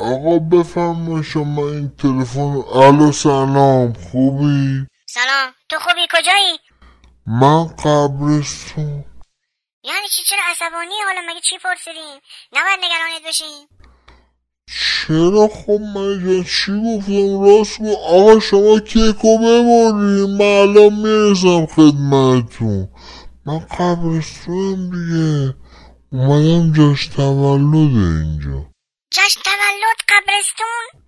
آقا بفرما شما این تلفن الو سلام خوبی؟ سلام تو خوبی؟ کجایی؟ من قبرستون. یعنی چی؟ چرا عصبانی؟ حالا مگه چی پرسیدیم نباید نگرانت بشیم چرا خب من جان چی گفتم؟ راست گفت آقا شما کیکو ببرین؟ من الان می‌رسم خدمتون من قبرستونم دیگه. اومدم جاش تولد اینجا. جشن قبرستون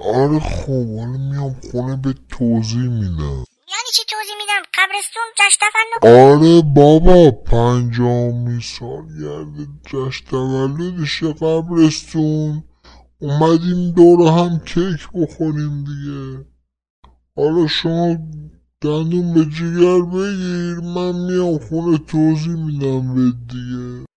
آره خب حالا میام خونه به توضیح میدم. یعنی چی توضیح میدم؟ قبرستون جشن تولد آره بابا پنجامی سال گرده جشن تولدش قبرستون. اومدیم دور هم کیک بخوریم دیگه. حالا شما دندون به جگر بگیر من میام خونه توضیح میدم به دیگه.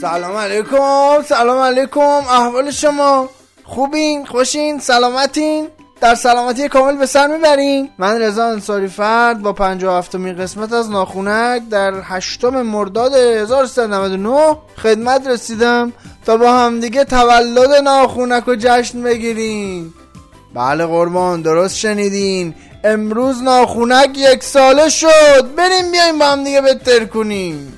سلام علیکم سلام علیکم. احوال شما؟ خوبین؟ خوشین؟ سلامتین؟ در سلامتی کامل به سر می‌برین. من رضا انصاری فرد با 57 مین قسمت از ناخونک در هشتم مرداد 1399 خدمت رسیدم تا با همدیگه تولد ناخونک رو جشن بگیریم بله قربان درست شنیدین. امروز ناخونک یک ساله شد. بریم بیایم با هم دیگه بتر کنیم.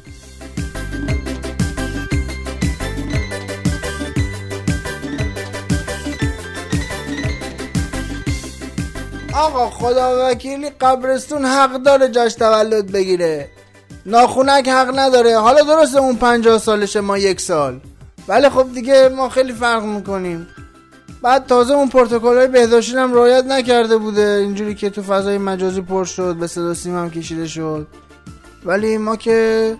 آقا خدا وکیلی قبرستون حق داره جاش تولد بگیره. ناخونک حق نداره. حالا درسته اون پنجاه سالشه ما یک سال. ولی خب دیگه ما خیلی فرق می‌کنیم. بعد تازه اون پروتکل های بهداشتی هم رعایت نکرده بوده. اینجوری که تو فضای مجازی پر شد به صدا هم کشیده شد. ولی ما که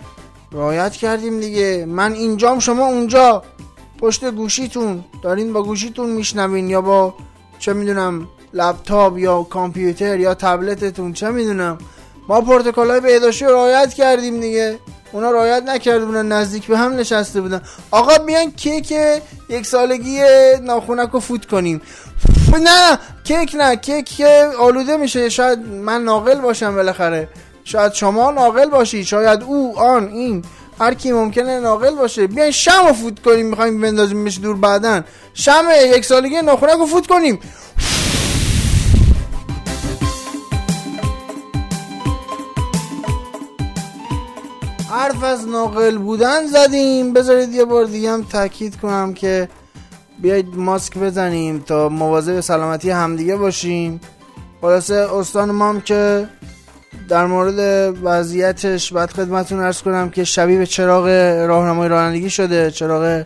رعایت کردیم دیگه. من اینجام شما اونجا. پشت گوشیتون. دارین با گوشیتون میشنوین یا با چه می‌دونم لپتاپ یا کامپیوتر یا تبلتتون چه می‌دونم. ما پروتکل های بهداشتی رو رعایت کردیم دیگه. اونا رعایت نکرده بودن نزدیک به هم نشسته بودن. آقا بیان کیک یک سالگی ناخونک رو فوت کنیم. نه کیک نه کیک که آلوده میشه. شاید من ناقل باشم بالاخره. شاید شما ناقل باشید شاید او آن این. هر کی ممکنه ناقل باشه. بیاین شم رو فوت کنیم می‌خوایم بندازیم بشه دور بعدن. شم یک سالگی ناخونک رو فوت کنیم. حرف از ناقل بودن زدیم. بذارید یه بار دیگه هم تاکید کنم که بیایید ماسک بزنیم تا مواظب سلامتی همدیگه باشیم. خلاصه استان ما هم که در مورد وضعیتش بعد خدمتون ارز کنم که شبیه چراغ راهنمای رانندگی شده چراغ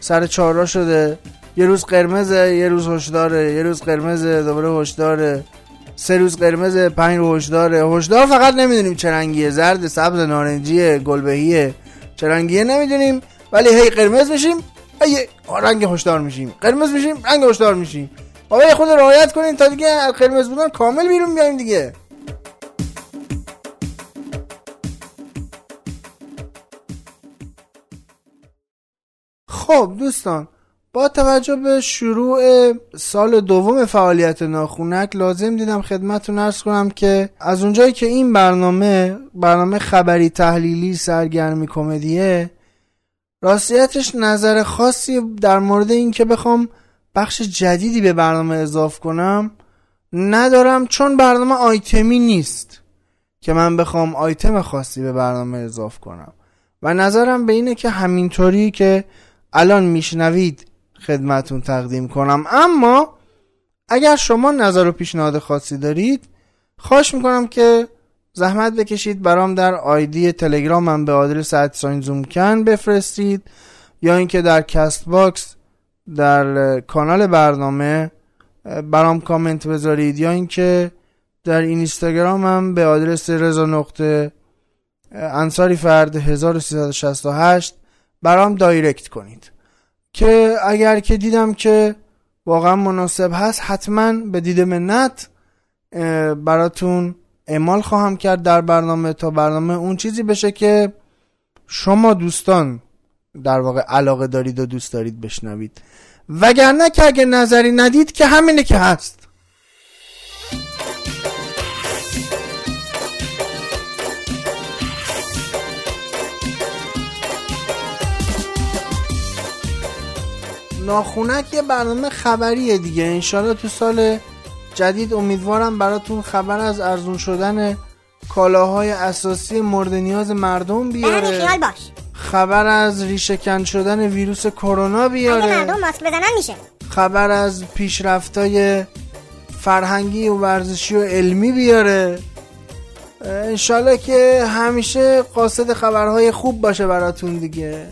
سر چهارراه شده. یه روز قرمزه یه روز هشداره یه روز قرمزه دوباره هشداره. سه روز قرمز پنج رو هشداره. هشدار فقط نمی‌دونیم چه رنگیه. زرد سبز نارنجیه گلبهیه. چه رنگیه نمی‌دونیم. ولی هی قرمز میشیم هی رنگ هشدار میشیم. قرمز میشیم رنگ هشدار میشیم. بابا خود رعایت کنین تا دیگه قرمز بودن کامل بیرون بیایم دیگه. خب دوستان با توجه به شروع سال دوم فعالیت ناخونک لازم دیدم خدمتتون ارز کنم که از اونجایی که این برنامه برنامه خبری تحلیلی سرگرمی کمدیه راستیتش نظر خاصی در مورد این که بخوام بخش جدیدی به برنامه اضاف کنم ندارم چون برنامه آیتمی نیست که من بخوام آیتم خاصی به برنامه اضاف کنم. و نظرم به اینه که همینطوری که الان میشنوید خدمتون تقدیم کنم. اما اگر شما نظر و پیشنهاد خاصی دارید خواهش می‌کنم که زحمت بکشید برام در آیدی تلگرامم به آدرس at sign زومکن بفرستید یا اینکه در Castbox در کانال برنامه برام کامنت بذارید یا اینکه در اینستاگرامم به آدرس رضا نقطه انصاری فرد 1368 برام دایرکت کنید. که اگر که دیدم که واقعا مناسب هست حتما به دید منت براتون اعمال خواهم کرد در برنامه تا برنامه اون چیزی بشه که شما دوستان در واقع علاقه دارید و دوست دارید بشنوید. وگرنه که اگه نظری ندید که همینه که هست. ناخونک یه برنامه خبریه دیگه. انشالله تو سال جدید امیدوارم براتون خبر از ارزون شدن کالاهای اساسی مورد نیاز مردم بیاره. خیال باش. خبر از ریشهکن شدن ویروس کرونا اگه بیاره. مردم ماسک بزنن میشه. خبر از پیشرفتای فرهنگی و ورزشی و علمی بیاره. انشالله که همیشه قاصد خبرهای خوب باشه براتون دیگه.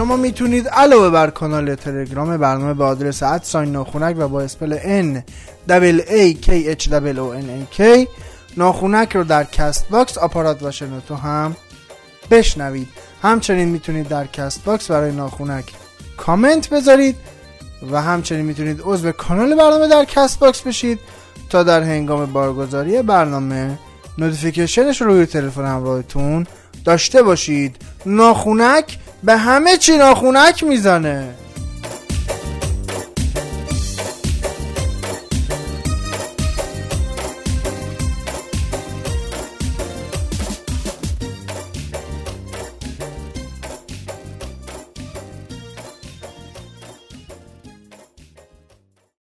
شما می‌تونید علاوه بر کانال تلگرام برنامه با آدرس at sign ناخونک و با spell N double A K H double O N A K ناخونک رو در Castbox آپارات و شنوتو هم بشنوید. همچنین می‌تونید در Castbox برای ناخونک کامنت بذارید و همچنین می‌تونید عضو کانال برنامه در Castbox بشید تا در هنگام بارگذاری برنامه notification ش رو روی تلفن همراهتون داشته باشید. ناخونک به همه چی ناخونک می‌زنه.